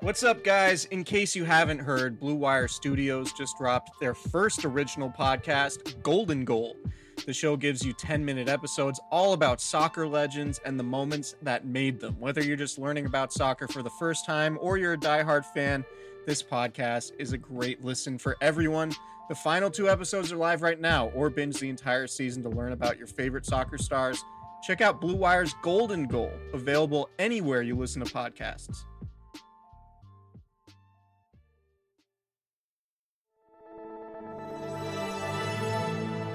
What's up, guys? In case you haven't heard, Blue Wire Studios just dropped their first original podcast, Golden Goal. The show gives you 10 minute episodes all about soccer legends and the moments that made them. Whether you're just learning about soccer for the first time or you're a diehard fan, this podcast is a great listen for everyone. The final two episodes are live right now, or binge the entire season to learn about your favorite soccer stars. Check out Blue Wire's Golden Goal, available anywhere you listen to podcasts.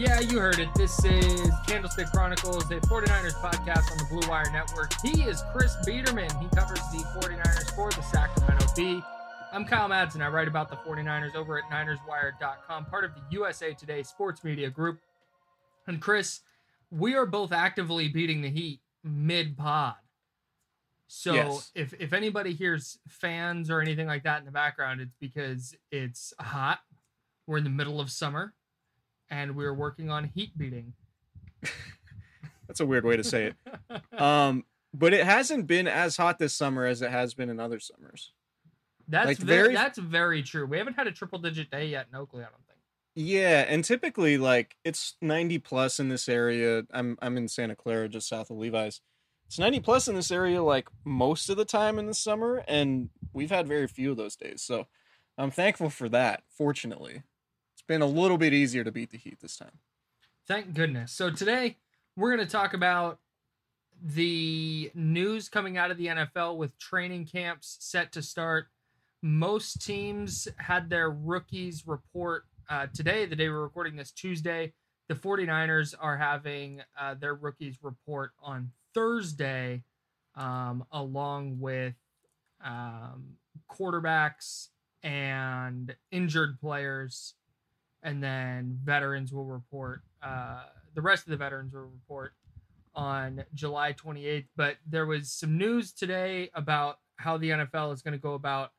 Yeah, you heard it. This is Candlestick Chronicles, a 49ers podcast on the Blue Wire Network. He is Chris Biderman. He covers the 49ers for the Sacramento Bee. I'm Kyle Madsen. I write about the 49ers over at NinersWire.com, part of the USA Today sports media group. And Chris, we are both actively beating the heat mid pod. So Yes. if if anybody hears fans or anything like that in the background, it's because it's hot. We're in the middle of summer and we're working on heat beating. That's a weird way to say it. Um, but it hasn't been as hot this summer as it has been in other summers. That's Like, very, very- that's very true. We haven't had a triple digit day yet in Oakley, I don't think. Yeah, and typically like it's 90 plus in this area. I'm I'm in Santa Clara, just south of Levi's. It's 90 plus in this area like most of the time in the summer, and we've had very few of those days. So I'm thankful for that. Fortunately, it's been a little bit easier to beat the heat this time. Thank goodness. So today we're going to talk about the news coming out of the NFL with training camps set to start. Most teams had their rookies report uh, today, the day we're recording this Tuesday. The 49ers are having uh, their rookies report on Thursday, um, along with um, quarterbacks and injured players. And then veterans will report, uh, the rest of the veterans will report on July 28th. But there was some news today about how the NFL is going to go about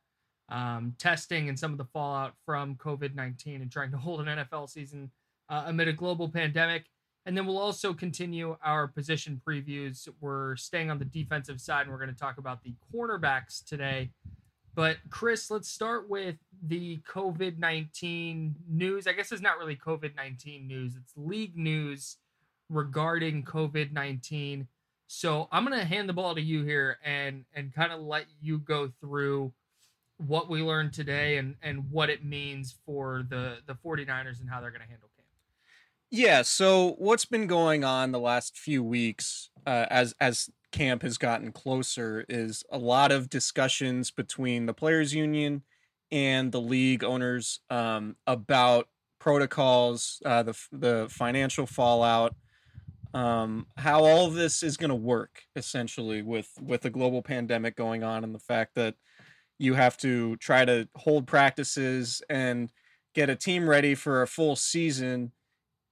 um, testing and some of the fallout from COVID 19 and trying to hold an NFL season uh, amid a global pandemic. And then we'll also continue our position previews. We're staying on the defensive side and we're going to talk about the cornerbacks today. But Chris, let's start with the COVID 19 news. I guess it's not really COVID 19 news, it's league news regarding COVID 19. So I'm going to hand the ball to you here and, and kind of let you go through what we learned today and and what it means for the the 49ers and how they're going to handle camp. Yeah, so what's been going on the last few weeks uh, as as camp has gotten closer is a lot of discussions between the players union and the league owners um, about protocols, uh, the the financial fallout, um, how all of this is going to work essentially with with the global pandemic going on and the fact that you have to try to hold practices and get a team ready for a full season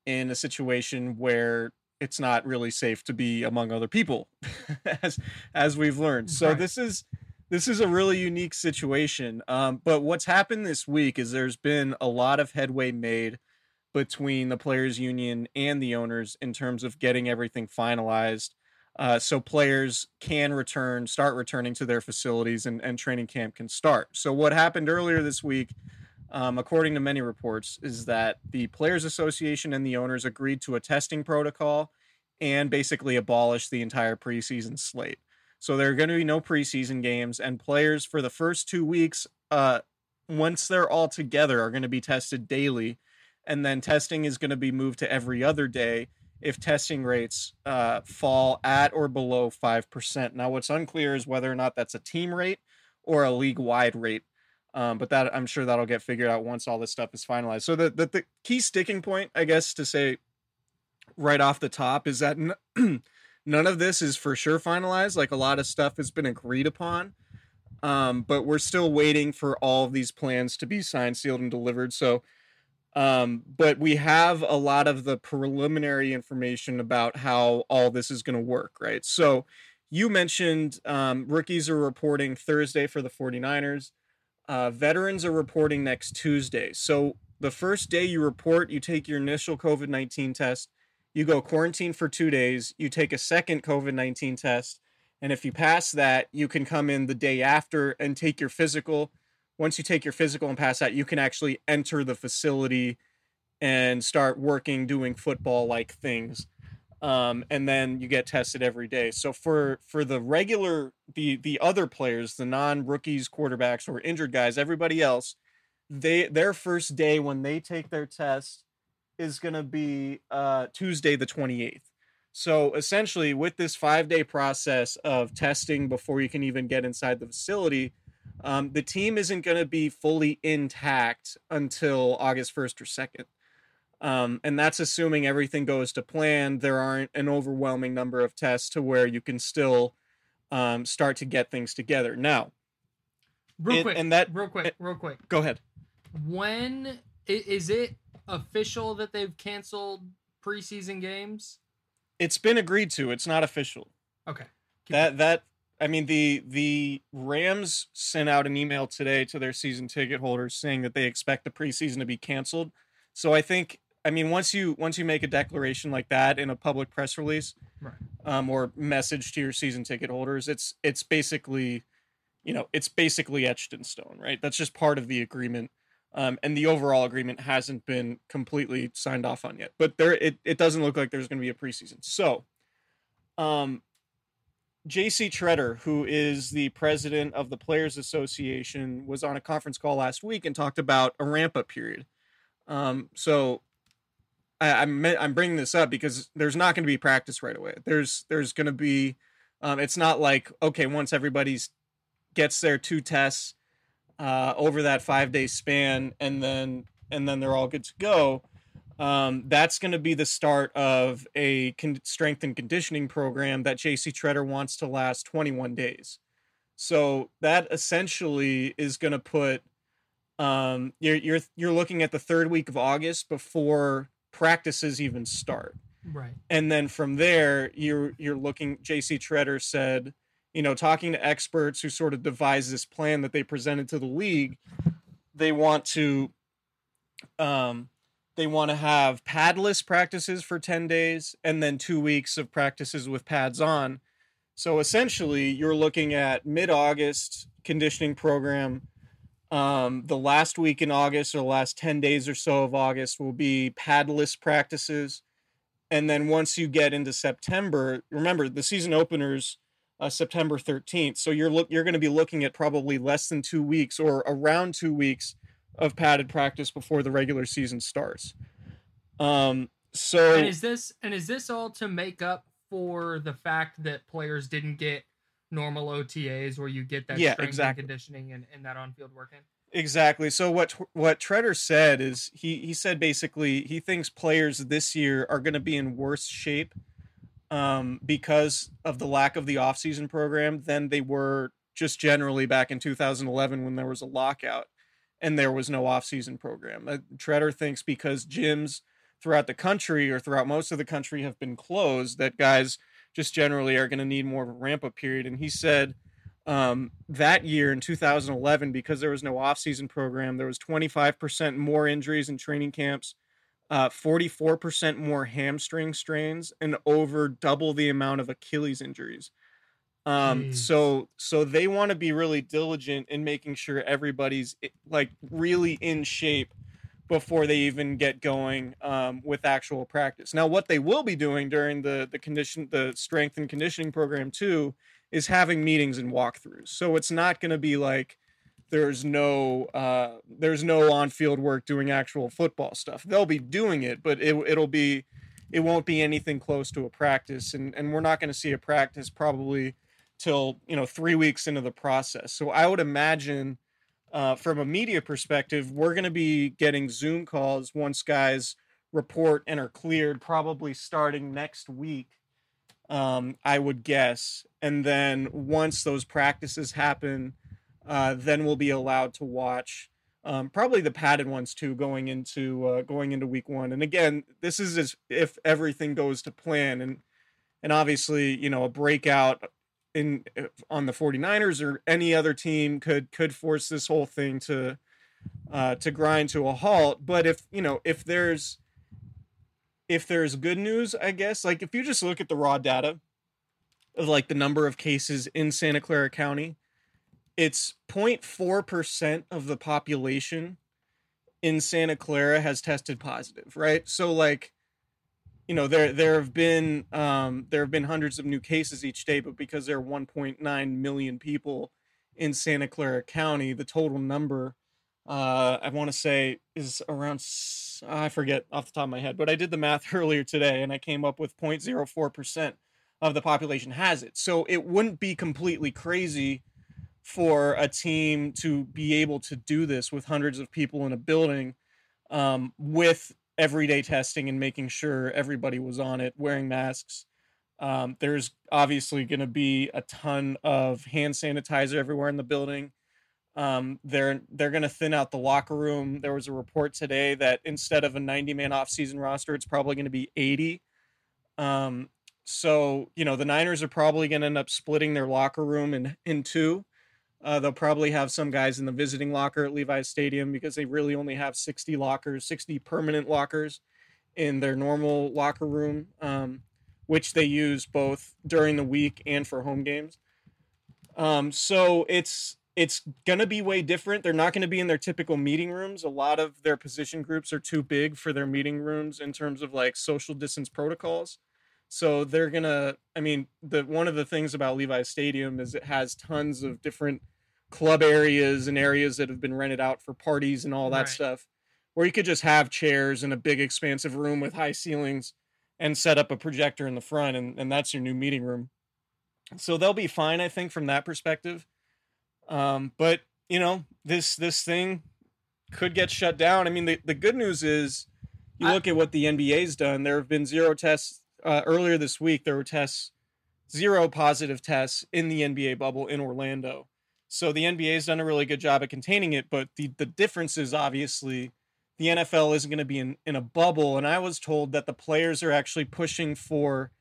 in a situation where it's not really safe to be among other people as as we've learned so Right. this is this is a really unique situation um, but what's happened this week is there's been a lot of headway made between the players union and the owners in terms of getting everything finalized uh, so players can return start returning to their facilities and, and training camp can start so what happened earlier this week um, according to many reports is that the players association and the owners agreed to a testing protocol and basically abolished the entire preseason slate so there are going to be no preseason games and players for the first two weeks uh, once they're all together are going to be tested daily and then testing is going to be moved to every other day if testing rates uh, fall at or below 5%. Now, what's unclear is whether or not that's a team rate or a league wide rate. Um, but that I'm sure that'll get figured out once all this stuff is finalized. So the, the, the key sticking point, I guess, to say right off the top is that n- none of this is for sure finalized. Like a lot of stuff has been agreed upon. Um, but we're still waiting for all of these plans to be signed, sealed, and delivered. So, um, but we have a lot of the preliminary information about how all this is going to work, right? So, you mentioned um, rookies are reporting Thursday for the 49ers. Uh, veterans are reporting next Tuesday. So, the first day you report, you take your initial COVID 19 test, you go quarantine for two days, you take a second COVID 19 test. And if you pass that, you can come in the day after and take your physical. Once you take your physical and pass that, you can actually enter the facility and start working, doing football like things. Um, and then you get tested every day. So for for the regular the the other players, the non rookies, quarterbacks, or injured guys, everybody else, they their first day when they take their test is going to be uh, Tuesday the twenty eighth. So essentially, with this five day process of testing before you can even get inside the facility, um, the team isn't going to be fully intact until August 1st or 2nd. Um, and that's assuming everything goes to plan. There aren't an overwhelming number of tests to where you can still um, start to get things together. Now, Real And- quick, and that- real quick, real quick. go ahead. When is it official that they've canceled preseason games? It's been agreed to. It's not official. Okay. Keep that that I mean the the Rams sent out an email today to their season ticket holders saying that they expect the preseason to be canceled. So I think I mean once you once you make a declaration like that in a public press release Right. um, or message to your season ticket holders, it's it's basically you know it's basically etched in stone, right? That's just part of the agreement. Um, and the overall agreement hasn't been completely signed off on yet, but there it, it doesn't look like there's going to be a preseason. So, um, JC Tretter, who is the president of the Players Association, was on a conference call last week and talked about a ramp up period. Um, so I, I'm I'm bringing this up because there's not going to be practice right away. There's there's going to be, um, it's not like okay once everybody's gets their two tests uh, over that five day span and then and then they're all good to go um, that's going to be the start of a con- strength and conditioning program that JC Tretter wants to last 21 days. So that essentially is going to put um, you're you're you're looking at the third week of August before practices even start, Right. and then from there you're you're looking. JC Tretter said, you know, talking to experts who sort of devised this plan that they presented to the league, they want to um they want to have padless practices for 10 days and then two weeks of practices with pads on. So essentially, you're looking at mid August conditioning program. Um, the last week in August or the last 10 days or so of August will be padless practices. And then once you get into September, remember the season openers uh, September 13th. So you're look you're going to be looking at probably less than two weeks or around two weeks of padded practice before the regular season starts. Um, so and is this and is this all to make up for the fact that players didn't get normal OTAs where you get that Yeah, strength exactly. and conditioning and, and that on field working? Exactly. So what what Tretter said is he he said basically he thinks players this year are going to be in worse shape um, because of the lack of the offseason program than they were just generally back in 2011 when there was a lockout and there was no offseason program. Uh, Tretter thinks because gyms throughout the country or throughout most of the country have been closed that guys just generally are going to need more of a ramp up period and he said um, that year in 2011 because there was no offseason program there was 25% more injuries in training camps uh, 44% more hamstring strains and over double the amount of achilles injuries um, Jeez. so so they want to be really diligent in making sure everybody's like really in shape before they even get going um, with actual practice. Now, what they will be doing during the the condition, the strength and conditioning program too, is having meetings and walkthroughs. So it's not going to be like there's no uh, there's no on field work doing actual football stuff. They'll be doing it, but it, it'll be it won't be anything close to a practice, and and we're not going to see a practice probably till you know three weeks into the process. So I would imagine uh, from a media perspective, we're going to be getting Zoom calls once guys report and are cleared, probably starting next week. Um, I would guess, and then once those practices happen, uh, then we'll be allowed to watch. Um, probably the padded ones too, going into uh, going into week one. And again, this is if everything goes to plan, and and obviously, you know, a breakout in uh, on the 49ers or any other team could could force this whole thing to uh to grind to a halt. But if you know if there's if there's good news i guess like if you just look at the raw data of like the number of cases in santa clara county it's 0.4% of the population in santa clara has tested positive right? So like you know there there have been um, there have been hundreds of new cases each day, but because there are 1.9 million people in Santa Clara County, the total number uh, I want to say is around I forget off the top of my head, but I did the math earlier today and I came up with 0.04 percent of the population has it. So it wouldn't be completely crazy for a team to be able to do this with hundreds of people in a building um, with everyday testing and making sure everybody was on it, wearing masks. Um, there's obviously going to be a ton of hand sanitizer everywhere in the building. Um, they're they're going to thin out the locker room. There was a report today that instead of a 90 man off season roster, it's probably going to be 80. Um, so you know the Niners are probably going to end up splitting their locker room in in two. Uh, they'll probably have some guys in the visiting locker at Levi's Stadium because they really only have 60 lockers, 60 permanent lockers in their normal locker room, um, which they use both during the week and for home games. Um, so it's it's gonna be way different. They're not gonna be in their typical meeting rooms. A lot of their position groups are too big for their meeting rooms in terms of like social distance protocols. So they're gonna. I mean, the one of the things about Levi's Stadium is it has tons of different club areas and areas that have been rented out for parties and all that Right. stuff, where you could just have chairs in a big expansive room with high ceilings and set up a projector in the front, and, and that's your new meeting room. So they'll be fine, I think, from that perspective. Um, but you know, this this thing could get shut down. I mean, the, the good news is you look at what the NBA's done. There have been zero tests uh, earlier this week. There were tests, zero positive tests in the NBA bubble in Orlando. So the NBA's done a really good job at containing it. But the the difference is obviously the NFL isn't going to be in, in a bubble. And I was told that the players are actually pushing for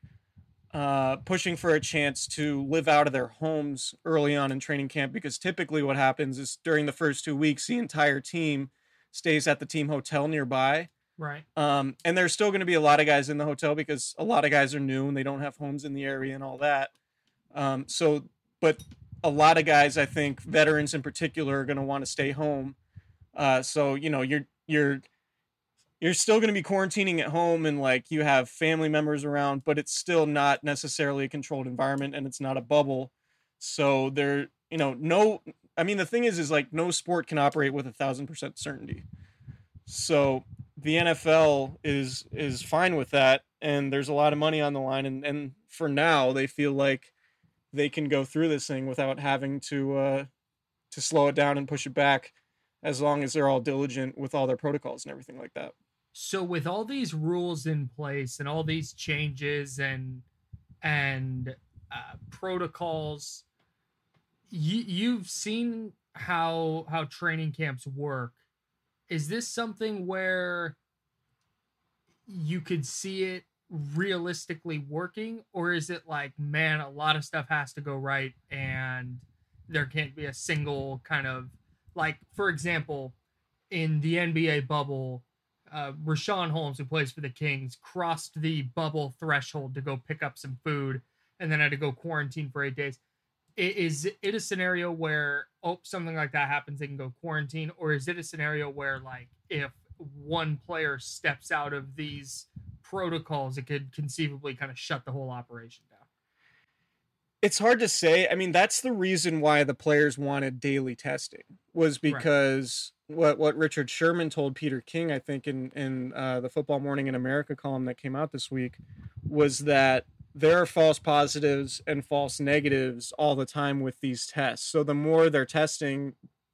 uh, pushing for a chance to live out of their homes early on in training camp because typically what happens is during the first two weeks the entire team stays at the team hotel nearby Right. um, and there's still going to be a lot of guys in the hotel because a lot of guys are new and they don't have homes in the area and all that um, so but a lot of guys i think veterans in particular are going to want to stay home uh, so you know you're you're you're still going to be quarantining at home and like you have family members around, but it's still not necessarily a controlled environment and it's not a bubble. So there, you know, no, I mean, the thing is, is like no sport can operate with a thousand percent certainty. So the NFL is is fine with that, and there's a lot of money on the line, and and for now they feel like they can go through this thing without having to uh, to slow it down and push it back, as long as they're all diligent with all their protocols and everything like that. So with all these rules in place and all these changes and and uh, protocols, you you've seen how how training camps work. Is this something where you could see it realistically working? Or is it like man a lot of stuff has to go right and there can't be a single kind of like for example in the NBA bubble uh Richaun Holmes who plays for the Kings crossed the bubble threshold to go pick up some food and then had to go quarantine for 8 days is it a scenario where oh something like that happens they can go quarantine or is it a scenario where like if one player steps out of these protocols it could conceivably kind of shut the whole operation down it's hard to say i mean that's the reason why the players wanted daily testing was because right. what what richard sherman told peter king i think in in uh, the football morning in america column that came out this week was that there are false positives and false negatives all the time with these tests so the more they're testing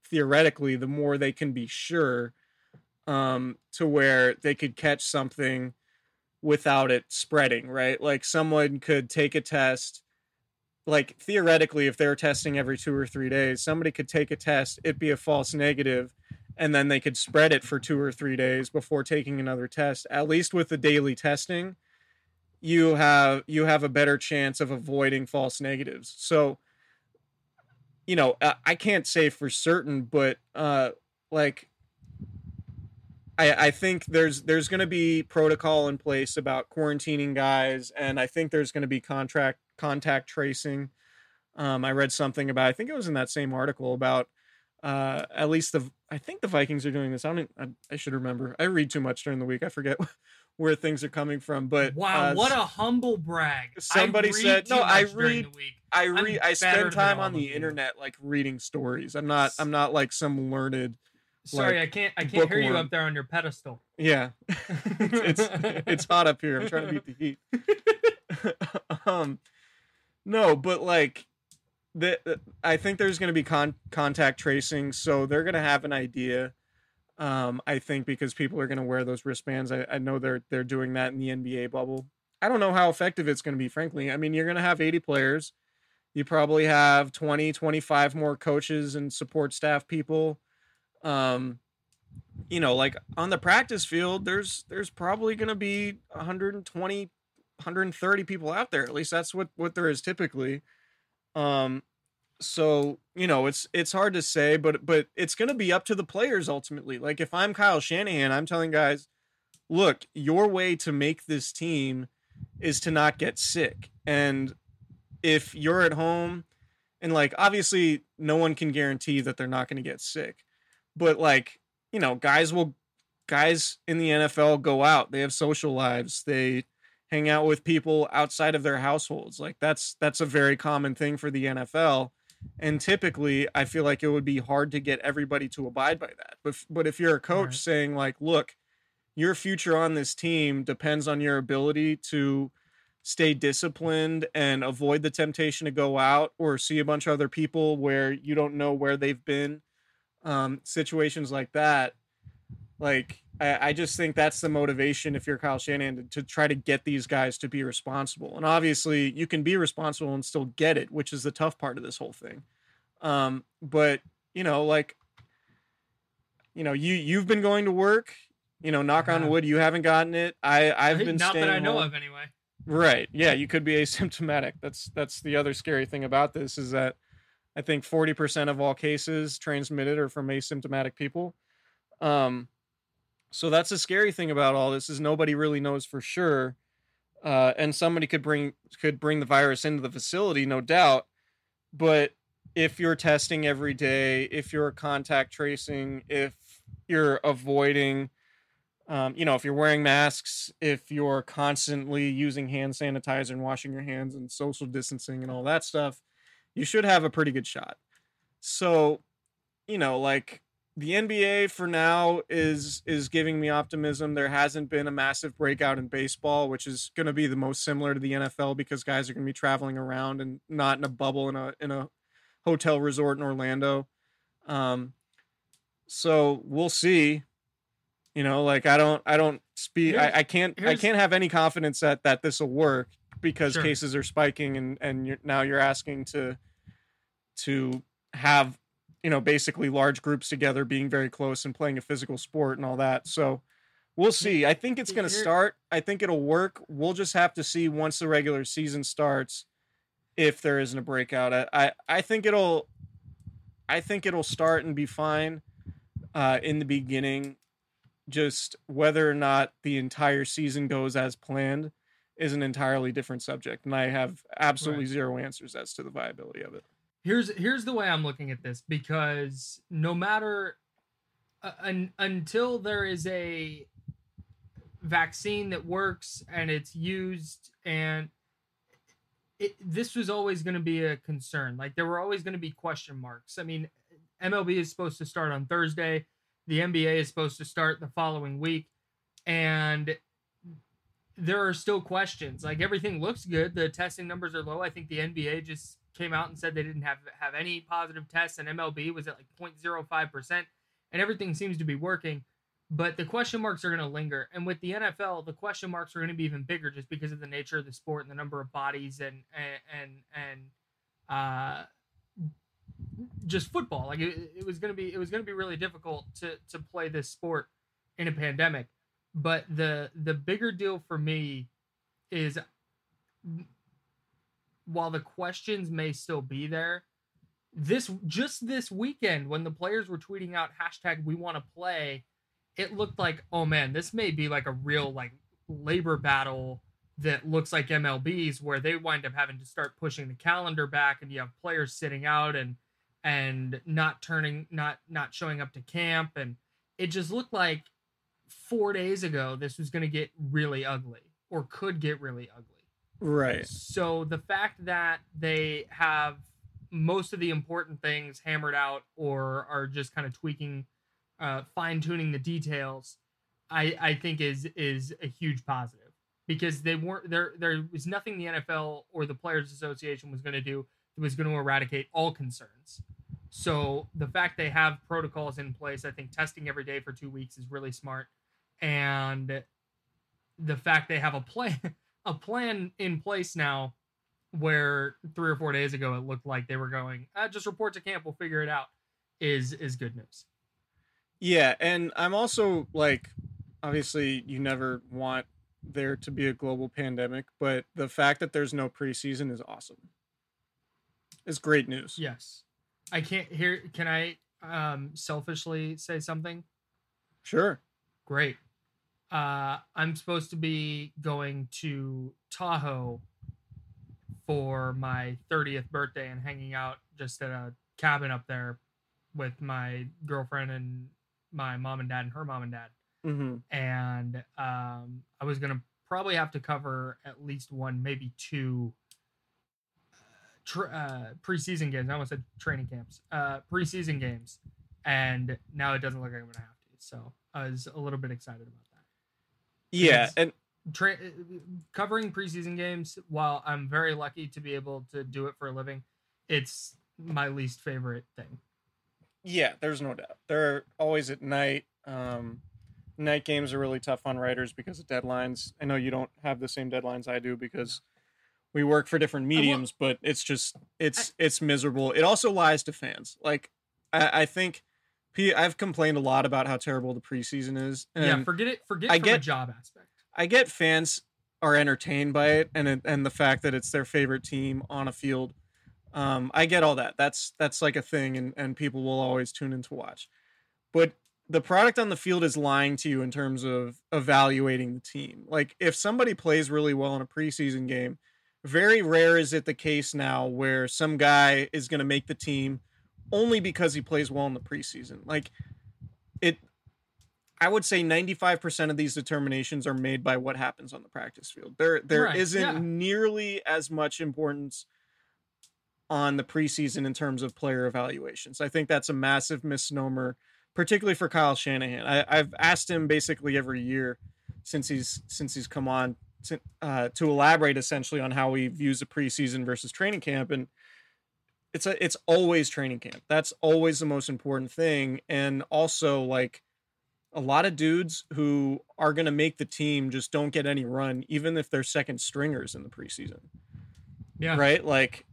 theoretically the more they can be sure um, to where they could catch something without it spreading, right? Like someone could take a test, like theoretically, if they're testing every two or three days, somebody could take a test, it be a false negative, and then they could spread it for two or three days before taking another test. At least with the daily testing, you have you have a better chance of avoiding false negatives. So, you know, I can't say for certain, but uh, like I, I think there's there's going to be protocol in place about quarantining guys, and I think there's going to be contract contact tracing. Um, I read something about I think it was in that same article about uh, at least the I think the Vikings are doing this. I don't I, I should remember. I read too much during the week. I forget where things are coming from. But wow, uh, what a humble brag! Somebody said no. I read. I read. I spend time on the internet like reading stories. I'm not. I'm not like some learned Sorry, like, I can't. I can't hear you up there on your pedestal. Yeah, it's, it's it's hot up here. I'm trying to beat the heat. um, no, but like, the I think there's going to be con- contact tracing, so they're going to have an idea. Um, I think because people are going to wear those wristbands. I, I know they're they're doing that in the NBA bubble. I don't know how effective it's going to be, frankly. I mean, you're going to have 80 players. You probably have 20, 25 more coaches and support staff people um you know like on the practice field there's there's probably going to be 120 130 people out there at least that's what what there is typically um so you know it's it's hard to say but but it's going to be up to the players ultimately. Like if i'm kyle shanahan i'm telling guys look your way to make this team is to not get sick. And if you're at home and like obviously no one can guarantee that they're not going to get sick but like you know guys will guys in the NFL go out they have social lives they hang out with people outside of their households. Like that's that's a very common thing for the NFL and typically I feel like it would be hard to get everybody to abide by that but but if you're a coach right. saying like look your future on this team depends on your ability to stay disciplined and avoid the temptation to go out or see a bunch of other people where you don't know where they've been um, situations like that, like I, I, just think that's the motivation if you're Kyle Shanahan to, to, try to get these guys to be responsible. And obviously, you can be responsible and still get it, which is the tough part of this whole thing. Um, but you know, like you know, you you've been going to work. You know, knock on wood, you haven't gotten it. I I've been not that I know home. of anyway. Right. Yeah, you could be asymptomatic. That's that's the other scary thing about this is that I think 40% of all cases transmitted are from asymptomatic people. Um, so that's the scary thing about all this is nobody really knows for sure. Uh, and somebody could bring could bring the virus into the facility, no doubt. But if you're testing every day, if you're contact tracing, if you're avoiding Um, you know, if you're wearing masks, if you're constantly using hand sanitizer and washing your hands and social distancing and all that stuff, you should have a pretty good shot. So, you know, like the NBA for now is is giving me optimism. There hasn't been a massive breakout in baseball, which is going to be the most similar to the NFL because guys are going to be traveling around and not in a bubble in a in a hotel resort in Orlando. Um, so we'll see. You know, like I don't I don't speak I, I can't I can't have any confidence that that this will work because Sure. cases are spiking and and you're, now you're asking to to have you know basically large groups together being very close and playing a physical sport and all that. So we'll see. I think it's going to start. I think it'll work. We'll just have to see once the regular season starts if there isn't a breakout. I i, I think it'll i think it'll start and be fine uh in the beginning. Just whether or not the entire season goes as planned is an entirely different subject and i have absolutely Right. zero answers as to the viability of it here's here's the way I'm looking at this because no matter uh, un, until there is a vaccine that works and it's used and it, this was always going to be a concern. Like there were always going to be question marks. I mean mlb is supposed to start on thursday. The nba is supposed to start the following week. And there are still questions. Like everything looks good. The testing numbers are low. I think the nba just came out and said they didn't have have any positive tests and mlb was at like 0.05% and everything seems to be working. But the question marks are going to linger and with the nfl the question marks are going to be even bigger just because of the nature of the sport and the number of bodies and and and, and uh just football. Like it, it was going to be it was going to be really difficult to to play this sport in a pandemic. But the the bigger deal for me is while the questions may still be there this just this weekend when the players were tweeting out hashtag we want to play it looked like oh man this may be like a real like labor battle that looks like mlb's where they wind up having to start pushing the calendar back and you have players sitting out and and not turning not not showing up to camp. And it just looked like four days ago this was going to get really ugly or could get really ugly right so the fact that they have most of the important things hammered out or are just kind of tweaking, uh, fine tuning the details, I I think is is a huge positive because they weren't there. There was nothing the NFL or the Players Association was going to do that was going to eradicate all concerns. So the fact they have protocols in place, I think testing every day for two weeks is really smart, and the fact they have a plan a plan in place now where three or four days ago it looked like they were going uh, just report to camp we'll figure it out is is good news Yeah, and I'm also like, obviously, you never want there to be a global pandemic, but the fact that there's no preseason is awesome. It's great news. yes i can't hear can i um selfishly say something Sure. great uh i'm supposed to be going to tahoe for my 30th birthday and hanging out just at a cabin up there with my girlfriend and my mom and dad and her mom and dad hmm and um, I was gonna probably have to cover at least one, maybe two tr- uh, preseason games. I almost said training camps, uh, preseason games, and now it doesn't look like I'm gonna have to. So I was a little bit excited about that. Yeah, and Tra- covering preseason games, while I'm very lucky to be able to do it for a living, it's my least favorite thing. yeah, there's no doubt. They're always at night. Um, night games are really tough on writers because of deadlines. I know you don't have the same deadlines I do because we work for different mediums, but it's just it's it's miserable. It also lies to fans. Like I, I think P, I've complained a lot about how terrible the preseason is. And yeah, forget it. Forget I get- job aspect. I get fans are entertained by it and and the fact that it's their favorite team on a field. Um, I get all that. That's that's like a thing, and and people will always tune in to watch. But the product on the field is lying to you in terms of evaluating the team. Like if somebody plays really well in a preseason game, very rare is it the case now where some guy is going to make the team only because he plays well in the preseason. Like it I would say 95% of these determinations are made by what happens on the practice field. There there Right, not yeah. nearly as much importance on the preseason in terms of player evaluations. I think that's a massive misnomer, particularly for Kyle Shanahan. I, I've asked him basically every year since he's since he's come on to, uh, to elaborate essentially on how he views the preseason versus training camp, and it's a it's always training camp. That's always the most important thing, and also like a lot of dudes who are going to make the team just don't get any run, even if they're second stringers in the preseason. Yeah. Right? Like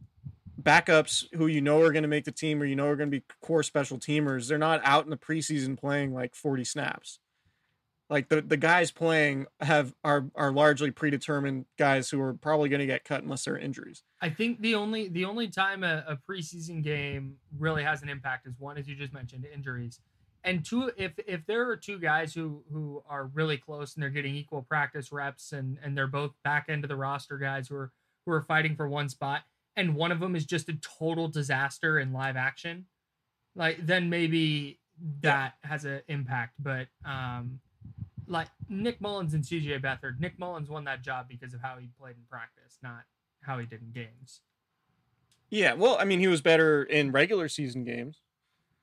backups who you know are going to make the team or you know are going to be core special teamers, they're not out in the preseason playing like 40 snaps. Like the, the guys playing have are are largely predetermined guys who are probably going to get cut unless there are injuries. I think the only the only time a, a preseason game really has an impact is one, as you just mentioned, injuries, and two, if if there are two guys who who are really close and they're getting equal practice reps and and they're both back end of the roster guys who are who are fighting for one spot, and one of them is just a total disaster in live action, like then maybe that has an impact. But um, like Nick Mullens and CJ Beathard, Nick Mullens won that job because of how he played in practice, not how he did in games. Yeah, well, I mean, he was better in regular season games.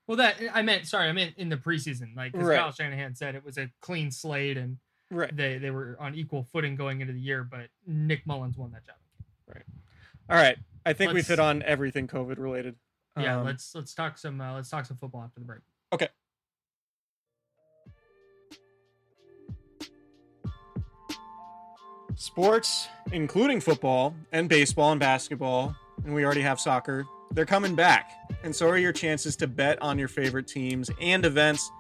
Well, that I meant. Sorry, I meant in the preseason. Like 'cause Right. Kyle Shanahan said, it was a clean slate and Right. they they were on equal footing going into the year. But Nick Mullens won that job. Right. All right. I think Let's- we've hit on everything COVID related. Yeah, Um, let's let's talk some uh, let's talk some football after the break. Okay. Sports, including football and baseball and basketball, and we already have soccer, they're coming back. And so are your chances to bet on your favorite teams and events.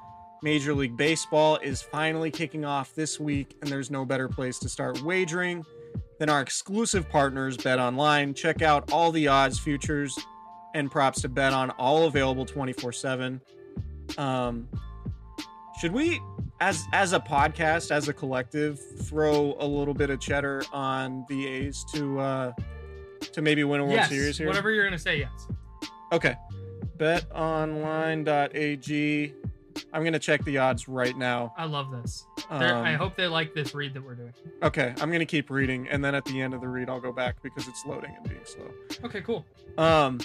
Major League Baseball is finally kicking off this week, and there's no better place to start wagering than our exclusive partners, Bet Online. Check out all the odds, futures, and props to bet on, all available 24 7. Um, should we, as as a podcast, as a collective, throw a little bit of cheddar on the A's to uh, to maybe win a World yes, Series here? whatever you're gonna say. Yes. Okay. BetOnline.ag. I'm gonna check the odds right now. I love this. They're- I Um, hope they like this read that we're doing. Okay, I'm gonna keep reading, and then at the end of the read, I'll go back because it's loading and being slow. Okay, cool. Um,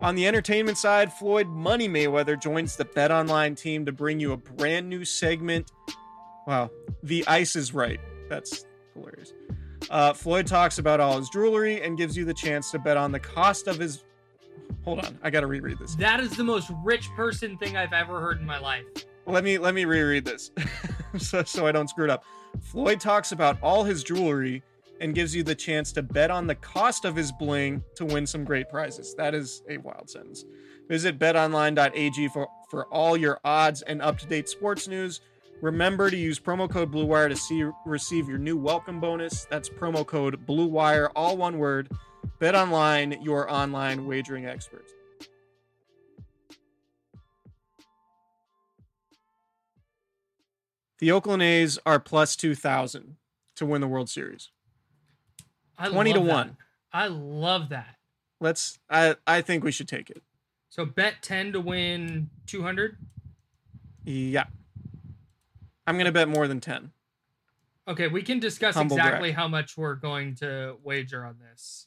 on the entertainment side, Floyd Money Mayweather joins the Bet Online team to bring you a brand new segment. Wow, the ice is right. That's hilarious. Uh, Floyd talks about all his jewelry and gives you the chance to bet on the cost of his. Hold on, I gotta reread this. That is the most rich person thing I've ever heard in my life. Let me let me reread this, so so I don't screw it up. Floyd talks about all his jewelry and gives you the chance to bet on the cost of his bling to win some great prizes. That is a wild sentence. Visit betonline.ag for, for all your odds and up to date sports news. Remember to use promo code BlueWire to see, receive your new welcome bonus. That's promo code BlueWire, all one word. BetOnline, your online wagering experts. The Oakland A's are plus 2,000 to win the World Series. I 20 to that. 1. I love that. Let's I I think we should take it. So bet ten to win two hundred. Yeah. I'm going to bet more than 10. Okay, we can discuss Humble exactly how much we're going to wager on this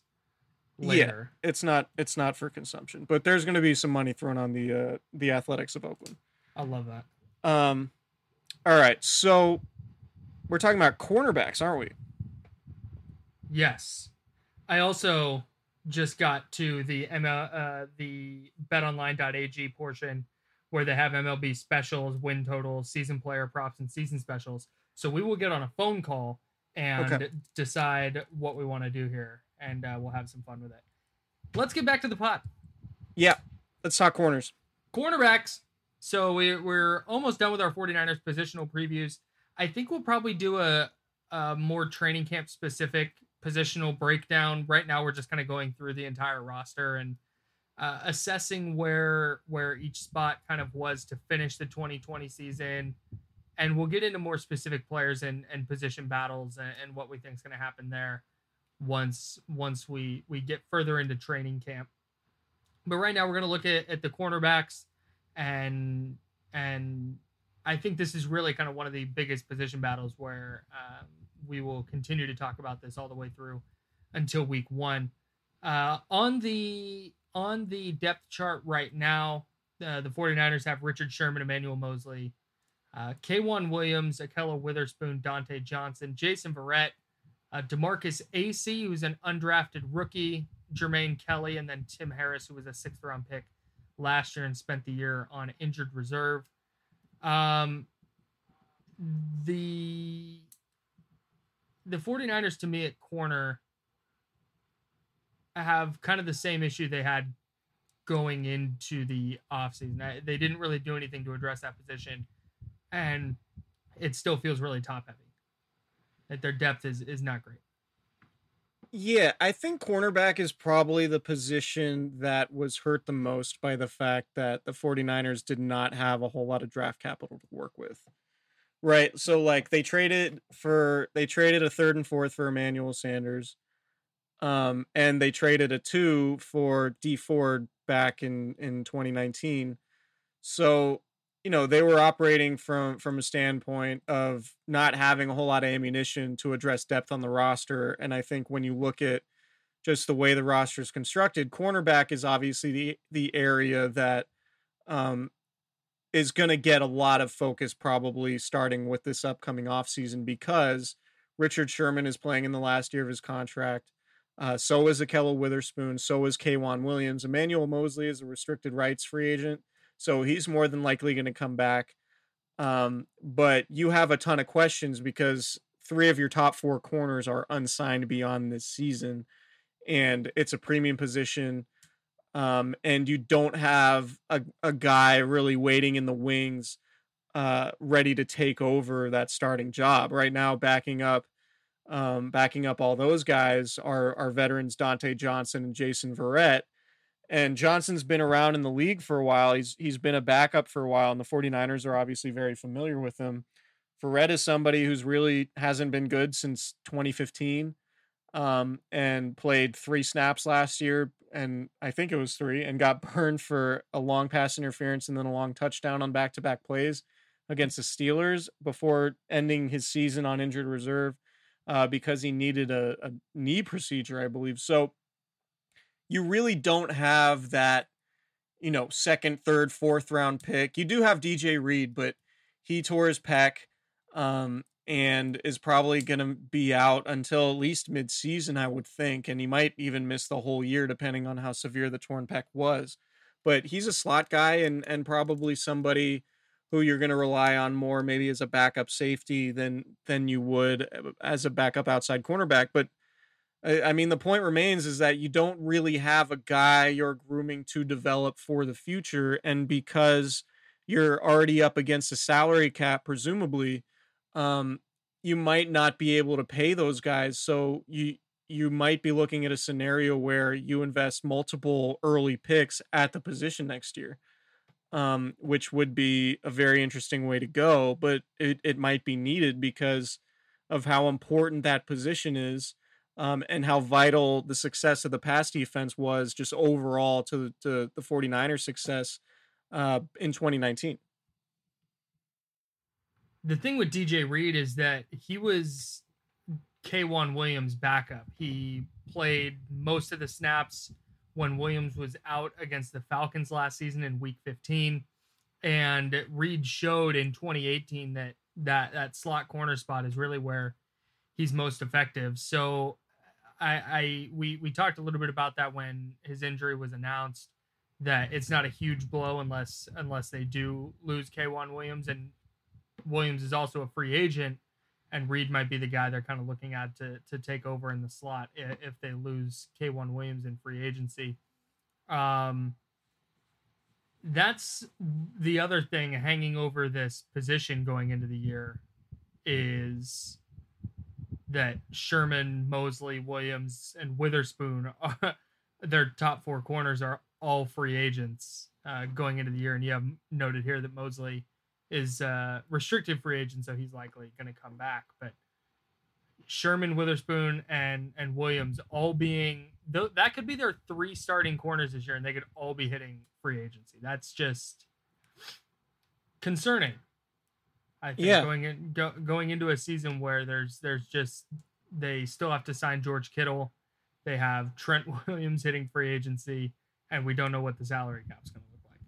later. Yeah. It's not it's not for consumption, but there's going to be some money thrown on the uh the Athletics of Oakland. I love that. Um all right. So we're talking about cornerbacks, aren't we? Yes. I also just got to the ML, uh, the betonline.ag portion where they have MLB specials, win totals, season player props, and season specials. So we will get on a phone call and Okay. decide what we want to do here, and uh, we'll have some fun with it. Let's get back to the pot. Yeah. Let's talk corners. cornerbacks. So we, we're almost done with our 49ers positional previews. I think we'll probably do a, a more training camp specific positional breakdown. Right now, we're just kind of going through the entire roster and uh, assessing where where each spot kind of was to finish the 2020 season. And we'll get into more specific players and, and position battles and, and what we think is going to happen there once once we we get further into training camp. But right now, we're going to look at, at the cornerbacks and and I think this is really kind of one of the biggest position battles where um, we will continue to talk about this all the way through until week one. Uh, on the on the depth chart right now, uh, the 49ers have Richard Sherman, Emmanuel Moseley, uh, K'Waun Williams, Ahkello Witherspoon, Dontae Johnson, Jason Verrett, uh, DeMarkus Acy, who's an undrafted rookie, Jermaine Kelly, and then Tim Harris, who was a sixth round pick last year and spent the year on injured reserve. Um, the the 49ers to me at corner have kind of the same issue they had going into the offseason. They didn't really do anything to address that position, and it still feels really top heavy. That their depth is is not great. Yeah, I think cornerback is probably the position that was hurt the most by the fact that the 49ers did not have a whole lot of draft capital to work with. Right. So like they traded for they traded a third and fourth for Emmanuel Sanders. Um and they traded a 2 for Dee Ford back in in 2019. So you know they were operating from from a standpoint of not having a whole lot of ammunition to address depth on the roster and i think when you look at just the way the roster is constructed cornerback is obviously the the area that um is going to get a lot of focus probably starting with this upcoming offseason because Richard Sherman is playing in the last year of his contract. Uh, so is Ahkello Witherspoon. So is K'Waun Williams. Emmanuel Moseley is a restricted rights free agent. So he's more than likely going to come back. Um, but you have a ton of questions because three of your top four corners are unsigned beyond this season, and it's a premium position. Um, and you don't have a, a guy really waiting in the wings, uh, ready to take over that starting job right now. Backing up, um, backing up all those guys are are veterans Dontae Johnson and Jason Verrett, and Johnson's been around in the league for a while. He's he's been a backup for a while, and the 49ers are obviously very familiar with him. Verrett is somebody who's really hasn't been good since 2015, um, and played three snaps last year, and I think it was three, and got burned for a long pass interference and then a long touchdown on back-to-back plays against the Steelers before ending his season on injured reserve uh, because he needed a, a knee procedure, I believe. So you really don't have that, you know, second, third, fourth round pick. You do have DJ Reed, but he tore his pec um, and is probably going to be out until at least mid-season, I would think, and he might even miss the whole year depending on how severe the torn pec was. But he's a slot guy and and probably somebody who you're going to rely on more maybe as a backup safety than than you would uh, as a backup outside cornerback. But I mean, the point remains is that you don't really have a guy you're grooming to develop for the future. And because you're already up against a salary cap, presumably, um, you might not be able to pay those guys. So you you might be looking at a scenario where you invest multiple early picks at the position next year, um, which would be a very interesting way to go. But it, it might be needed because of how important that position is um, and how vital the success of the pass defense was just overall to, to the 49ers success uh, in 2019. The thing with DJ Reed is that he was K'Waun Williams' backup. He played most of the snaps when Williams was out against the Falcons last season in week 15. And Reed showed in 2018 that that, that slot corner spot is really where he's most effective. So I, I we we talked a little bit about that when his injury was announced. That it's not a huge blow unless unless they do lose K'Waun Williams, and Williams is also a free agent, and Reed might be the guy they're kind of looking at to to take over in the slot if they lose K'Waun Williams in free agency. Um, that's the other thing hanging over this position going into the year is that Sherman, Moseley, Williams, and Witherspoon, are, their top four corners are all free agents uh, going into the year. And you have noted here that Moseley is uh, restricted free agent, so he's likely going to come back. But Sherman, Witherspoon, and and Williams all being th- that could be their three starting corners this year, and they could all be hitting free agency. That's just concerning I think Yeah. going in go, going into a season where there's there's just they still have to sign George Kittle, they have Trent Williams hitting free agency, and we don't know what the salary cap's going to look like.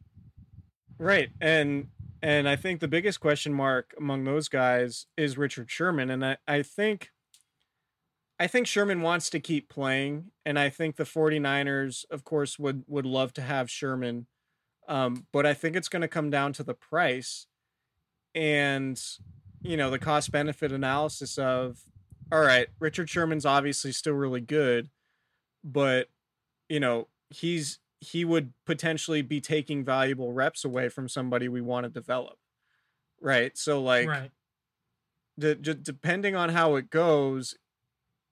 Right. And and I think the biggest question mark among those guys is Richard Sherman. And I, I think I think Sherman wants to keep playing. And I think the 49ers, of course, would would love to have Sherman. Um, but I think it's going to come down to the price and you know the cost benefit analysis of all right, Richard Sherman's obviously still really good, but you know, he's he would potentially be taking valuable reps away from somebody we want to develop. Right? So like right. the, j- depending on how it goes,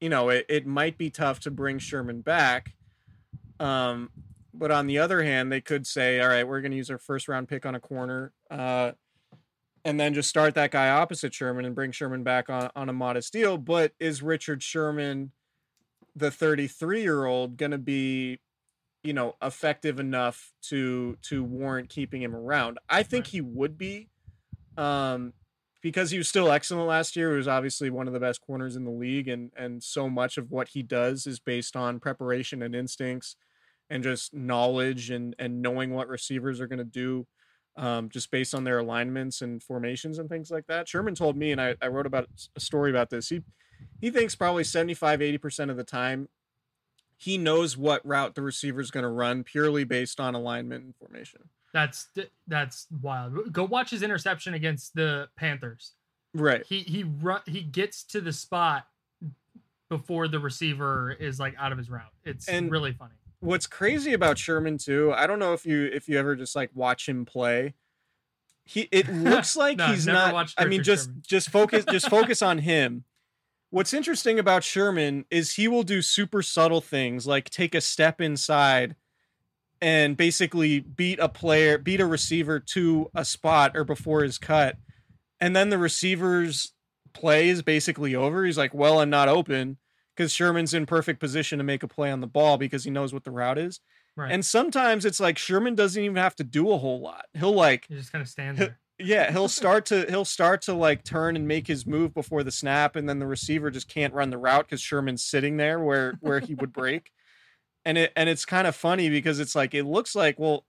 you know, it, it might be tough to bring Sherman back. Um, but on the other hand, they could say, all right, we're going to use our first round pick on a corner, uh, and then just start that guy opposite Sherman and bring Sherman back on, on a modest deal. But is Richard Sherman, the 33 year old, going to be, you know, effective enough to to warrant keeping him around? I think Right. he would be. Um, because he was still excellent last year. He was obviously one of the best corners in the league, and and so much of what he does is based on preparation and instincts, and just knowledge and and knowing what receivers are going to do, um, just based on their alignments and formations and things like that. Sherman told me, and I, I wrote about a story about this. He he thinks probably 75 80 percent of the time he knows what route the receiver is going to run purely based on alignment and formation. That's that's wild. Go watch his interception against the Panthers. Right. He he run he gets to the spot before the receiver is like out of his route. It's And- really funny. what's crazy about Sherman too, I don't know if you if you ever just like watch him play. He it looks like No, he's not I mean just Sherman. just focus just focus on him. What's interesting about Sherman is he will do super subtle things like take a step inside and basically beat a player, beat a receiver to a spot or before his cut. And then the receiver's play is basically over. He's like, well, I'm not open because Sherman's in perfect position to make a play on the ball because he knows what the route is. Right. And sometimes it's like Sherman doesn't even have to do a whole lot. He'll like he just kind of stand there. Yeah, he'll start to he'll start to like turn and make his move before the snap, and then the receiver just can't run the route because Sherman's sitting there where where he would break, and it and it's kind of funny because it's like it looks like well,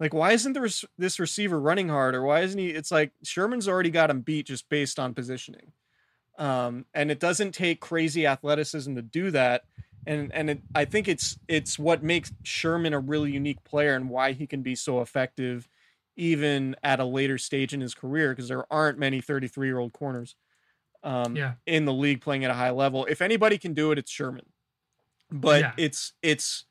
like why isn't the this receiver running hard or why isn't he? It's like Sherman's already got him beat just based on positioning, um, and it doesn't take crazy athleticism to do that. And and it, I think it's it's what makes Sherman a really unique player and why he can be so effective even at a later stage in his career because there aren't many 33 year old corners um, Yeah. in the league playing at a high level. If anybody can do it, it's Sherman. But Yeah. it's it's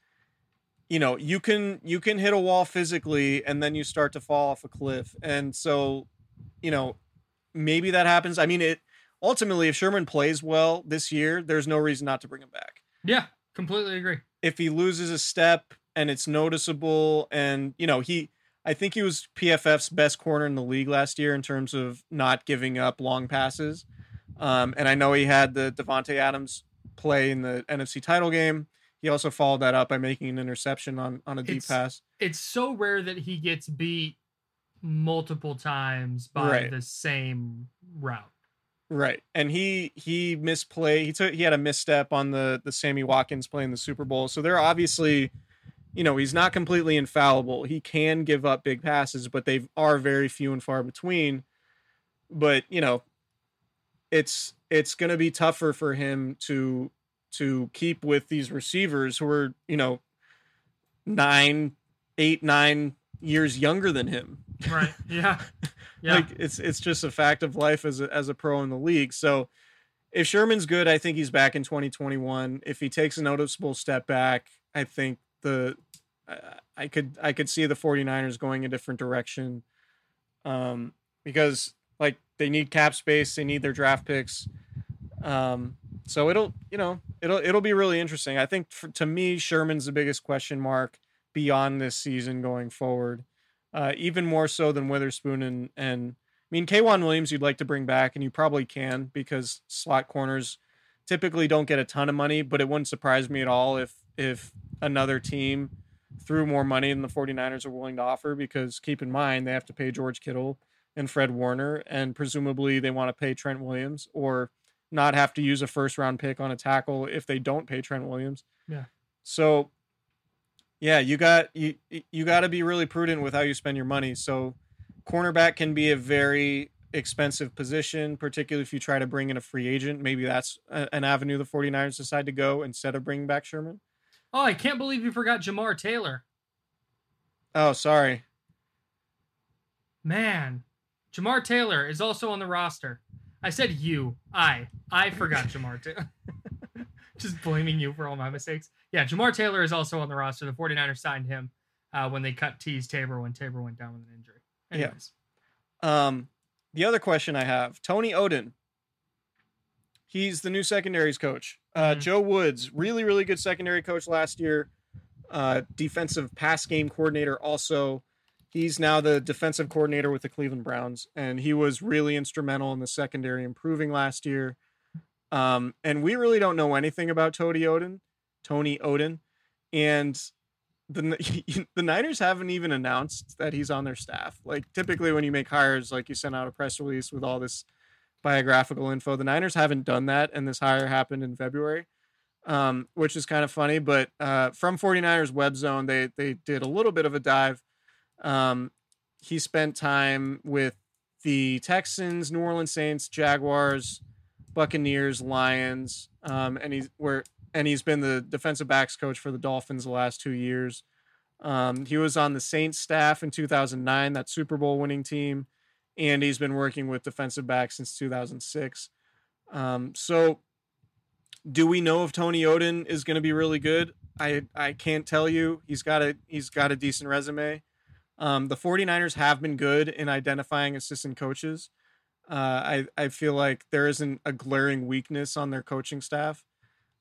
you know you can you can hit a wall physically and then you start to fall off a cliff, and so you know maybe that happens. I mean it ultimately if Sherman plays well this year, there's no reason not to bring him back Yeah, completely agree. if he loses a step and it's noticeable and you know he I think he was PFF's best corner in the league last year in terms of not giving up long passes. Um, and I know he had the Davante Adams play in the NFC title game. He also followed that up by making an interception on on a deep It's- pass. It's so rare that he gets beat multiple times by Right. the same route. Right. And he he misplay he took he had a misstep on the the Sammy Watkins play in the Super Bowl. So they're obviously you know, he's not completely infallible. He can give up big passes, but they are very few and far between. But, you know, it's it's going to be tougher for him to to keep with these receivers who are, you know, nine, eight, nine years younger than him. Right. Yeah. Yeah. Like it's it's just a fact of life as a, as a pro in the league. So if Sherman's good, I think he's back in 2021. If he takes a noticeable step back, I think the I, could I could see the 49ers going a different direction. Um because like they need cap space, they need their draft picks. Um so it'll, you know, it'll it'll be really interesting. I think for, to me Sherman's the biggest question mark beyond this season going forward uh, even more so than Witherspoon and and I mean K'Waun Williams you'd like to bring back and you probably can because slot corners typically don't get a ton of money, but it wouldn't surprise me at all if if another team threw more money than the 49ers are willing to offer because keep in mind they have to pay George Kittle, and Fred Warner, and presumably they want to pay Trent Williams or not have to use a first round pick on a tackle if they don't pay Trent Williams. Yeah. So yeah, you got you you got to be really prudent with how you spend your money. So cornerback can be a very expensive position, particularly if you try to bring in a free agent. Maybe that's an avenue the 49ers decide to go instead of bringing back Sherman. Oh, I can't believe you forgot Jamar Taylor. Oh, sorry. Man, Jamar Taylor is also on the roster. I said you. I. I forgot Jamar Taylor. Just blaming you for all my mistakes. Yeah, Jamar Taylor is also on the roster. The 49ers signed him uh, when they cut Teez Tabor when Tabor went down with an injury. Anyways. Yeah. Um, the other question I have Tony Oden. He's the new secondaries coach. Uh, mm-hmm. Joe Woods, really, really good secondary coach last year. Uh, defensive pass game coordinator also. He's now the defensive coordinator with the Cleveland Browns, and he was really instrumental in the secondary improving last year. Um, and we really don't know anything about Tony Oden, Tony Oden, and the the Niners haven't even announced that he's on their staff. Like typically when you make hires, like you send out a press release with all this biographical info. The Niners haven't done that, and this hire happened in February, um, which is kind of funny. But uh, from 49ers Web Zone, they they did a little bit of a dive. Um, he spent time with the Texans, New Orleans Saints, Jaguars, Buccaneers, Lions, um, and he's where and he's been the defensive backs coach for the Dolphins the last two years. Um, he was on the Saints staff in 2009, that Super Bowl winning team, and he's been working with defensive backs since 2006. Um, so, do we know if Tony Oden is going to be really good? I I can't tell you. He's got a he's got a decent resume. Um, the 49ers have been good in identifying assistant coaches. Uh, I I feel like there isn't a glaring weakness on their coaching staff.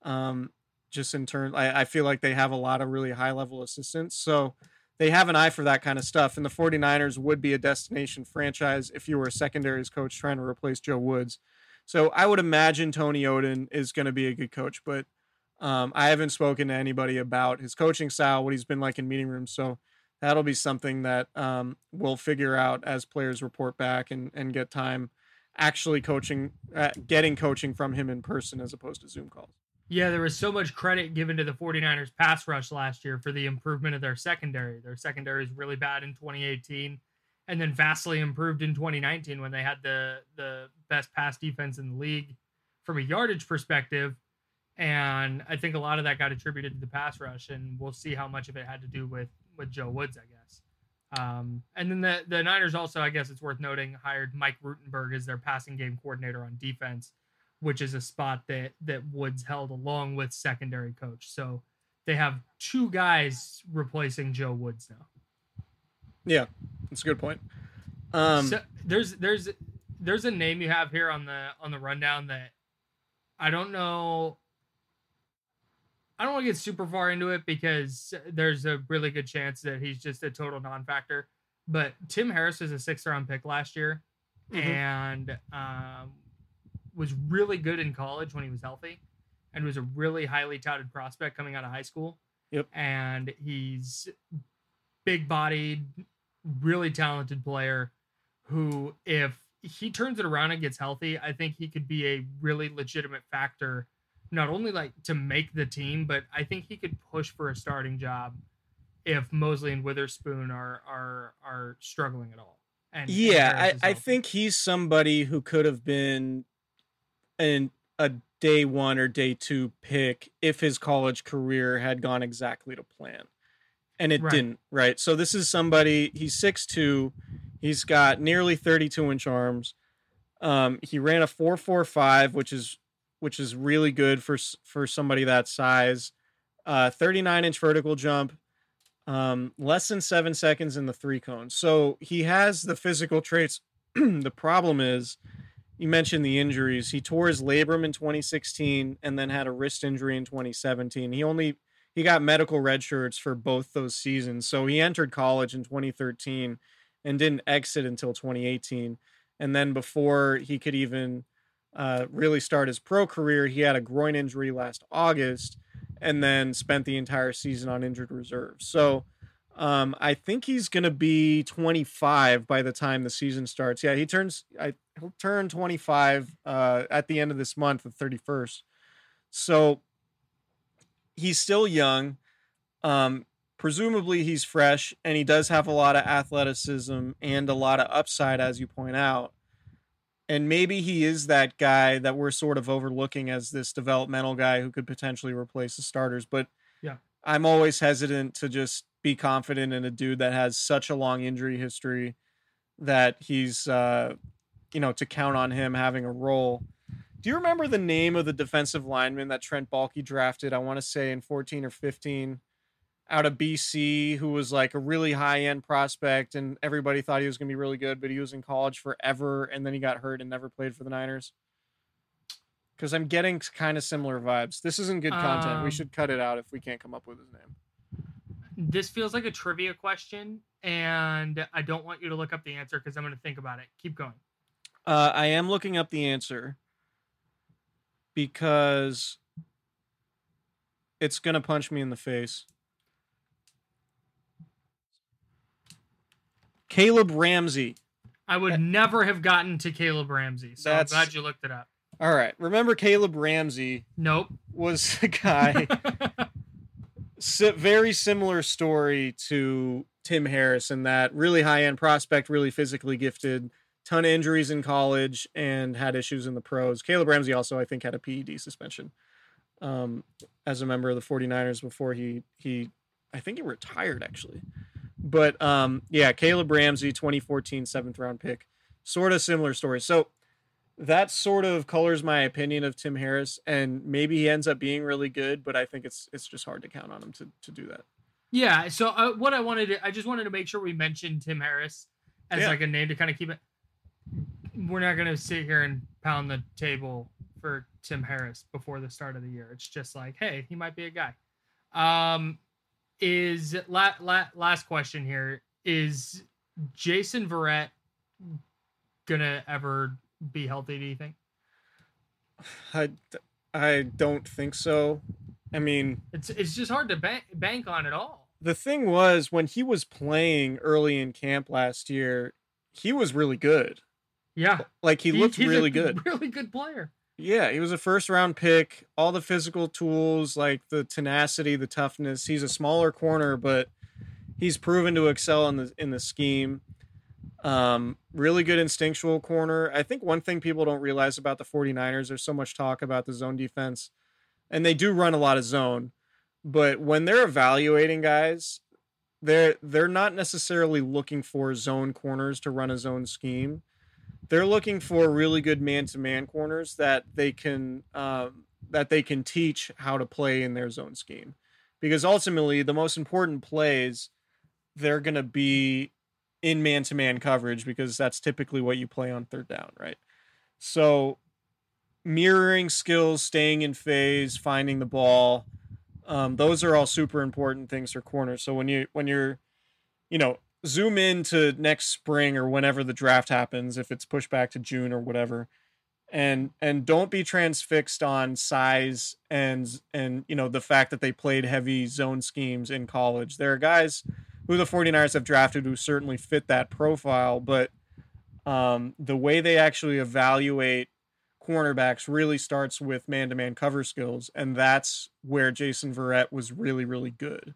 Um, just in turn, I, I feel like they have a lot of really high level assistants. So they have an eye for that kind of stuff. And the 49ers would be a destination franchise if you were a secondaries coach trying to replace Joe Woods. So I would imagine Tony Oden is going to be a good coach, but um, I haven't spoken to anybody about his coaching style, what he's been like in meeting rooms. So that'll be something that um, we'll figure out as players report back and, and get time actually coaching, uh, getting coaching from him in person as opposed to Zoom calls. Yeah, there was so much credit given to the 49ers pass rush last year for the improvement of their secondary. Their secondary is really bad in 2018 and then vastly improved in 2019 when they had the the best pass defense in the league from a yardage perspective. And I think a lot of that got attributed to the pass rush, and we'll see how much of it had to do with with Joe Woods, I guess. Um, and then the the Niners also, I guess it's worth noting, hired Mike Rutenberg as their passing game coordinator on defense which is a spot that that Woods held along with secondary coach. So they have two guys replacing Joe Woods now. Yeah, that's a good point. Um, so there's there's there's a name you have here on the on the rundown that I don't know. I don't want to get super far into it because there's a really good chance that he's just a total non-factor. But Tim Harris was a sixth round pick last year, mm-hmm. and um, was really good in college when he was healthy and was a really highly touted prospect coming out of high school. Yep. And he's big bodied, really talented player who, if he turns it around and gets healthy, I think he could be a really legitimate factor, not only like to make the team, but I think he could push for a starting job if Moseley and Witherspoon are are are struggling at all. And yeah, I, I think he's somebody who could have been an a day one or day two pick if his college career had gone exactly to plan. And it right. didn't, right? So this is somebody he's six two, he's got nearly 32 inch arms. Um, he ran a 445, which is which is really good for for somebody that size. Uh, 39 inch vertical jump, um, less than seven seconds in the three cone. So he has the physical traits. the problem is you mentioned the injuries. He tore his labrum in 2016 and then had a wrist injury in 2017. He only he got medical red shirts for both those seasons. So he entered college in 2013 and didn't exit until 2018. And then before he could even uh, really start his pro career, he had a groin injury last August and then spent the entire season on injured reserve. So Um, I think he's gonna be 25 by the time the season starts. Yeah, he turns. I he'll turn 25 uh, at the end of this month, the 31st. So he's still young. Um, presumably he's fresh, and he does have a lot of athleticism and a lot of upside, as you point out. And maybe he is that guy that we're sort of overlooking as this developmental guy who could potentially replace the starters. But Yeah. I'm always hesitant to just be confident in a dude that has such a long injury history that he's, uh, you know, to count on him having a role. Do you remember the name of the defensive lineman that Trent Baalke drafted? I want to say in 14 or 15 out of BC, who was like a really high end prospect, and everybody thought he was going to be really good, but he was in college forever, and then he got hurt and never played for the Niners. Because I'm getting kind of similar vibes. This isn't good content. we Um, should cut it out if we can't come up with his name. This feels like a trivia question, and I don't want you to look up the answer because I'm going to think about it. Keep going. Uh, I am looking up the answer because it's going to punch me in the face. Kaleb Ramsey. I would never have gotten to Kaleb Ramsey, so That's- I'm glad you looked it up. All right. Remember Kaleb Ramsey Nope. was a guy very similar story to Tim Harris in that really high end prospect, really physically gifted, ton of injuries in college, and had issues in the pros. Kaleb Ramsey also, I think, had a PED suspension um, as a member of the 49ers before he he I think he retired actually. But um, yeah, Kaleb Ramsey, 2014 seventh round pick, sort of similar story. So that sort of colors my opinion of Tim Harris, and maybe he ends up being really good, but I think it's it's just hard to count on him to to do that. yeah. So uh, what I wanted to, I just wanted to make sure we mentioned Tim Harris as Yeah. like a name to kind of keep it. We're not going to sit here and pound the table for Tim Harris before the start of the year. It's just like, hey, he might be a guy. Um, is la- la- last question here is Jason Verrett gonna ever be healthy? Do you think? I I don't think so. I mean, It's it's just hard to bank bank on at all. the thing was when he was playing early in camp last year, he was really good. Yeah, Like he, looked he's a really good. Really good player. Yeah, he was a first round pick. All the physical tools, like the tenacity, the toughness. He's a smaller corner, but he's proven to excel in the in the scheme. Um, really good instinctual corner. I think one thing people don't realize about the 49ers, there's so much talk about the zone defense, and they do run a lot of zone, but when they're evaluating guys, they're they're not necessarily looking for zone corners to run a zone scheme they're looking for really good man-to-man corners that they can um, that they can teach how to play in their zone scheme because ultimately the most important plays they're going to be in man-to-man coverage because that's typically what you play on third down right? So mirroring skills staying in phase finding the ball um, those are all super important things for corners. So when you when you're you know zoom in to next spring or whenever the draft happens if it's pushed back to june or whatever and and don't be transfixed on size and and you know the fact that they played heavy zone schemes in college. There are guys who the 49ers have drafted who certainly fit that profile but um, the way they actually evaluate cornerbacks really starts with man-to-man cover skills and that's where jason verrett was really really good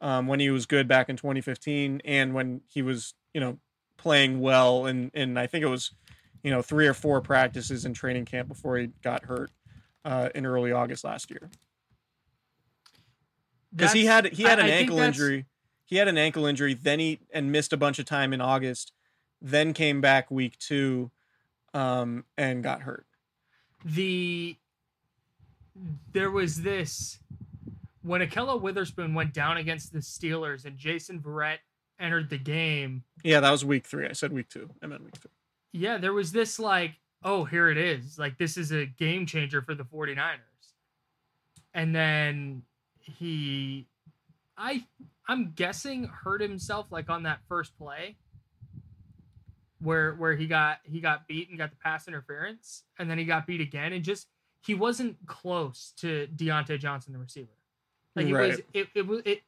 um, when he was good back in 2015 and when he was, you know, playing well. And, and I think it was, you know, three or four practices in training camp before he got hurt uh, in early August last year. Because he had he had an I ankle injury. He had an ankle injury, then he and missed a bunch of time in August, then came back week two, um, and got hurt. the there was this when Ahkello Witherspoon went down against the Steelers and Jason Verrett entered the game. Yeah, that was week three. I said week two. I meant week two. Yeah, there was this like, oh, here it is. Like this is a game changer for the 49ers. And then he I I'm guessing hurt himself like on that first play where where he got he got beat and got the pass interference and then he got beat again and just he wasn't close to Diontae Johnson the receiver. Like it was it, it was it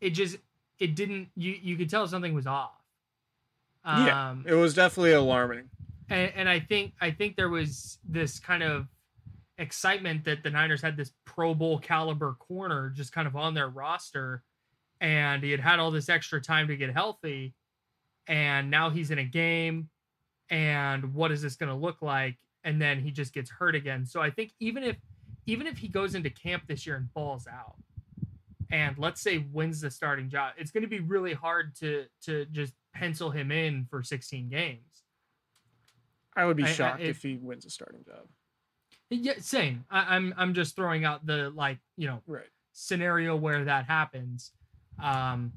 it just it didn't you you could tell something was off. yeah, Um, it was definitely alarming. and, and I think I think there was this kind of excitement that the Niners had this Pro Bowl caliber corner just kind of on their roster, and he had had all this extra time to get healthy, and now he's in a game, and what is this going to look like? And then he just gets hurt again. So I think even if even if he goes into camp this year and balls out, and let's say wins the starting job, it's going to be really hard to to just pencil him in for 16 games. I would be I- I- shocked if he wins a starting job. Yeah, same. I, I'm I'm just throwing out the like you know Right. scenario where that happens. Um,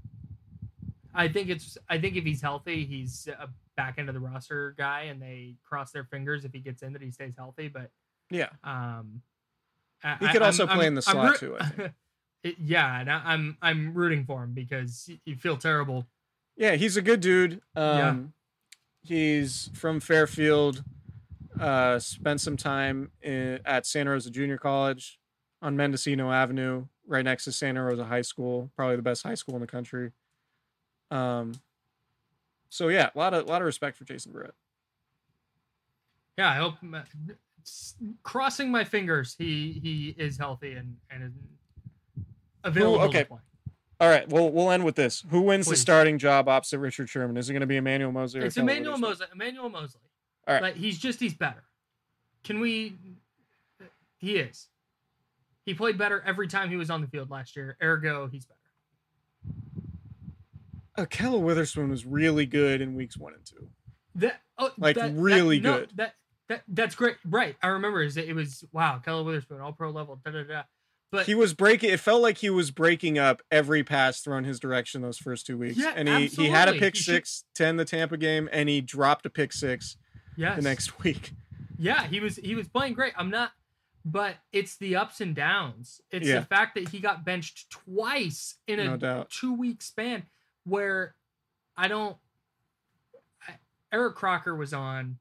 I think it's I think if he's healthy, he's a back end of the roster guy, and they cross their fingers if he gets in that he stays healthy. But Yeah. um, I- He could I- also I'm- play I'm- in the slot too, I think. Yeah, and I, I'm I'm rooting for him because you feel terrible. Yeah, he's a good dude. Yeah. Um, He's from Fairfield. Uh, spent some time in, at Santa Rosa Junior College on Mendocino Avenue, right next to Santa Rosa High School, probably the best high school in the country. Um, so yeah, a lot of lot of respect for Jason Verrett. Yeah, I hope. Crossing my fingers, he he is healthy and and is available. okay. All right, well we'll end with this. Who wins the starting job opposite Richard Sherman? Is it going to be Emmanuel Moseley? It's Emmanuel? Moseley. Emmanuel Moseley. All right. Like he's just he's better. Can we? He is. He played better every time he was on the field last year. Ergo, he's better. Uh, Keller Witherspoon was really good in weeks one and two. That oh, Like, that- that- really no, good. That that that's great. Right. I remember is it was wow. Keller Witherspoon, all pro level. Da da da. But he was breaking. It felt like he was breaking up every pass thrown his direction those first two weeks. Yeah, and he he had a pick He six to end the Tampa game, and he dropped a pick six yes. the next week. Yeah, he was he was playing great. I'm not but it's the ups and downs. It's Yeah. the fact that he got benched twice in a No two week span where I don't Eric Crocker was on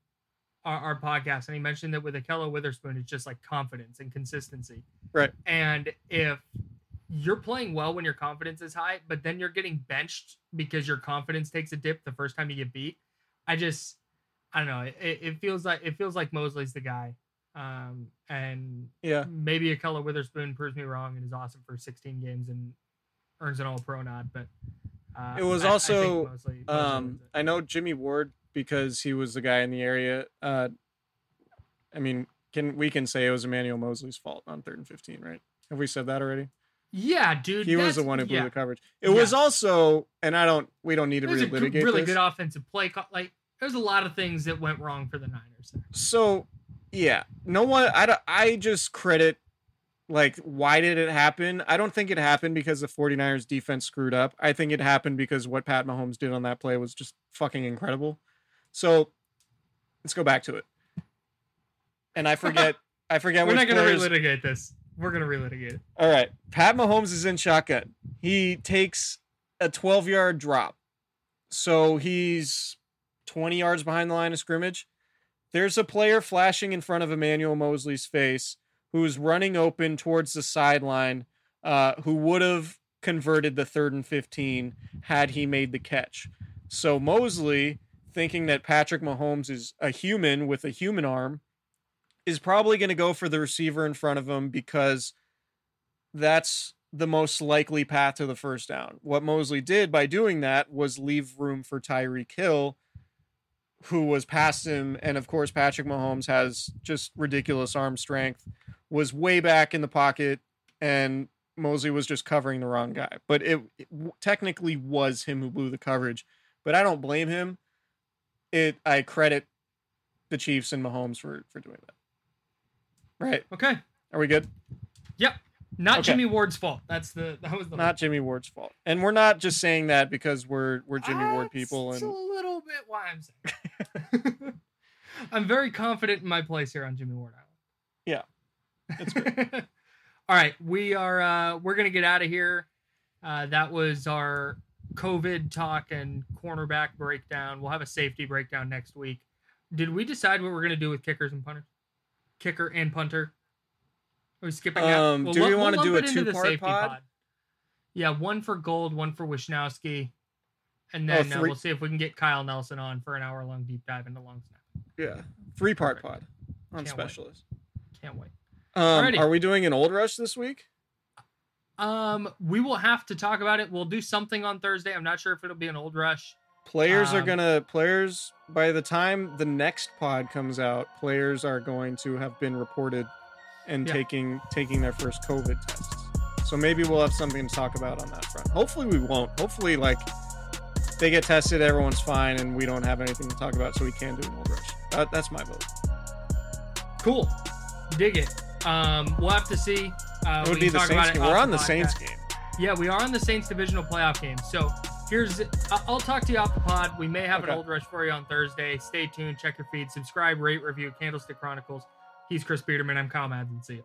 our, our podcast and he mentioned that with Ahkello Witherspoon it's just like confidence and consistency. Right. And if you're playing well when your confidence is high, but then you're getting benched because your confidence takes a dip the first time you get beat. I just I don't know. It, it feels like it feels like Moseley's the guy. Um, and Yeah. maybe Ahkello Witherspoon proves me wrong and is awesome for 16 games and earns an All Pro nod. But uh, It was I- I also, Moseley- Moseley Um. I know Jimmy Ward because he was the guy in the area. Uh, I mean, can we can say it was Emmanuel Moseley's fault on third and fifteen, right? Have we said that already? yeah, dude, He was the one who blew yeah. the coverage. It was also, and I don't, we don't need to It was good, relitigate really this. good offensive play. Like there's a lot of things that went wrong for the Niners. There. so yeah no one i i just credit like why did it happen i don't think it happened because the 49ers defense screwed up i think it happened because what pat mahomes did on that play was just fucking incredible so let's go back to it and i forget i forget We're not going to relitigate this. We're going to relitigate it. all right. Pat Mahomes is in shotgun. He takes a 12 yard drop. So he's 20 yards behind the line of scrimmage. There's a player flashing in front of Emmanuel Moseley's face who's running open towards the sideline, uh, who would have converted the third and 15 had he made the catch. So Moseley, thinking that Patrick Mahomes is a human with a human arm, is probably going to go for the receiver in front of him because that's the most likely path to the first down. What Moseley did by doing that was leave room for Tyreek Hill, who was past him. And of course, Patrick Mahomes has just ridiculous arm strength, was way back in the pocket, and Moseley was just covering the wrong guy. But it, it w- technically was him who blew the coverage. But I don't blame him. It I credit the Chiefs and Mahomes for for doing that. Right. Okay. Are we good? Yep. Not Okay. Jimmy Ward's fault. That's the that was the Not Jimmy Ward's fault. And we're not just saying that because we're we're Jimmy Ward people. That's a little bit why I'm saying. I'm very confident in my place here on Jimmy Ward Island. Yeah. That's great. All right, we are uh we're gonna get out of here. Uh that was our COVID talk and cornerback breakdown. We'll have a safety breakdown next week. Did we decide what we're gonna do with kickers and punters? Kicker and punter? Are we skipping out? Um, do we lump- wanna lump do a it into the two-part safety pod? Yeah, one for Gould, one for Wishnowsky, and Oh, then uh, we'll see if we can get Kyle Nelson on for an hour long deep dive into long snap. Yeah, three part pod on Can't wait. Can't wait. Um, Alrighty. are we doing an old rush this week? Um, we will have to talk about it. We'll do something on Thursday. I'm not sure if it'll be an old rush. Players are Um, gonna players by the time the next pod comes out, players are going to have been reported and Yeah. taking taking their first COVID tests. So maybe we'll have something to talk about on that front. Hopefully we won't. Hopefully like they get tested, everyone's fine, and we don't have anything to talk about, so we can do an old rush. That, that's my vote. Cool. Dig it. Um, we'll have to see. Uh, it would we be can the talk Saints about it game. off We're on the podcast. Saints game. Yeah, we are on the Saints divisional playoff game. So here's I'll talk to you off the pod. We may have Okay. an old rush for you on Thursday. Stay tuned. Check your feed. Subscribe, rate, review. Candlestick Chronicles. He's Chris Biderman. I'm Kyle Madson. See you.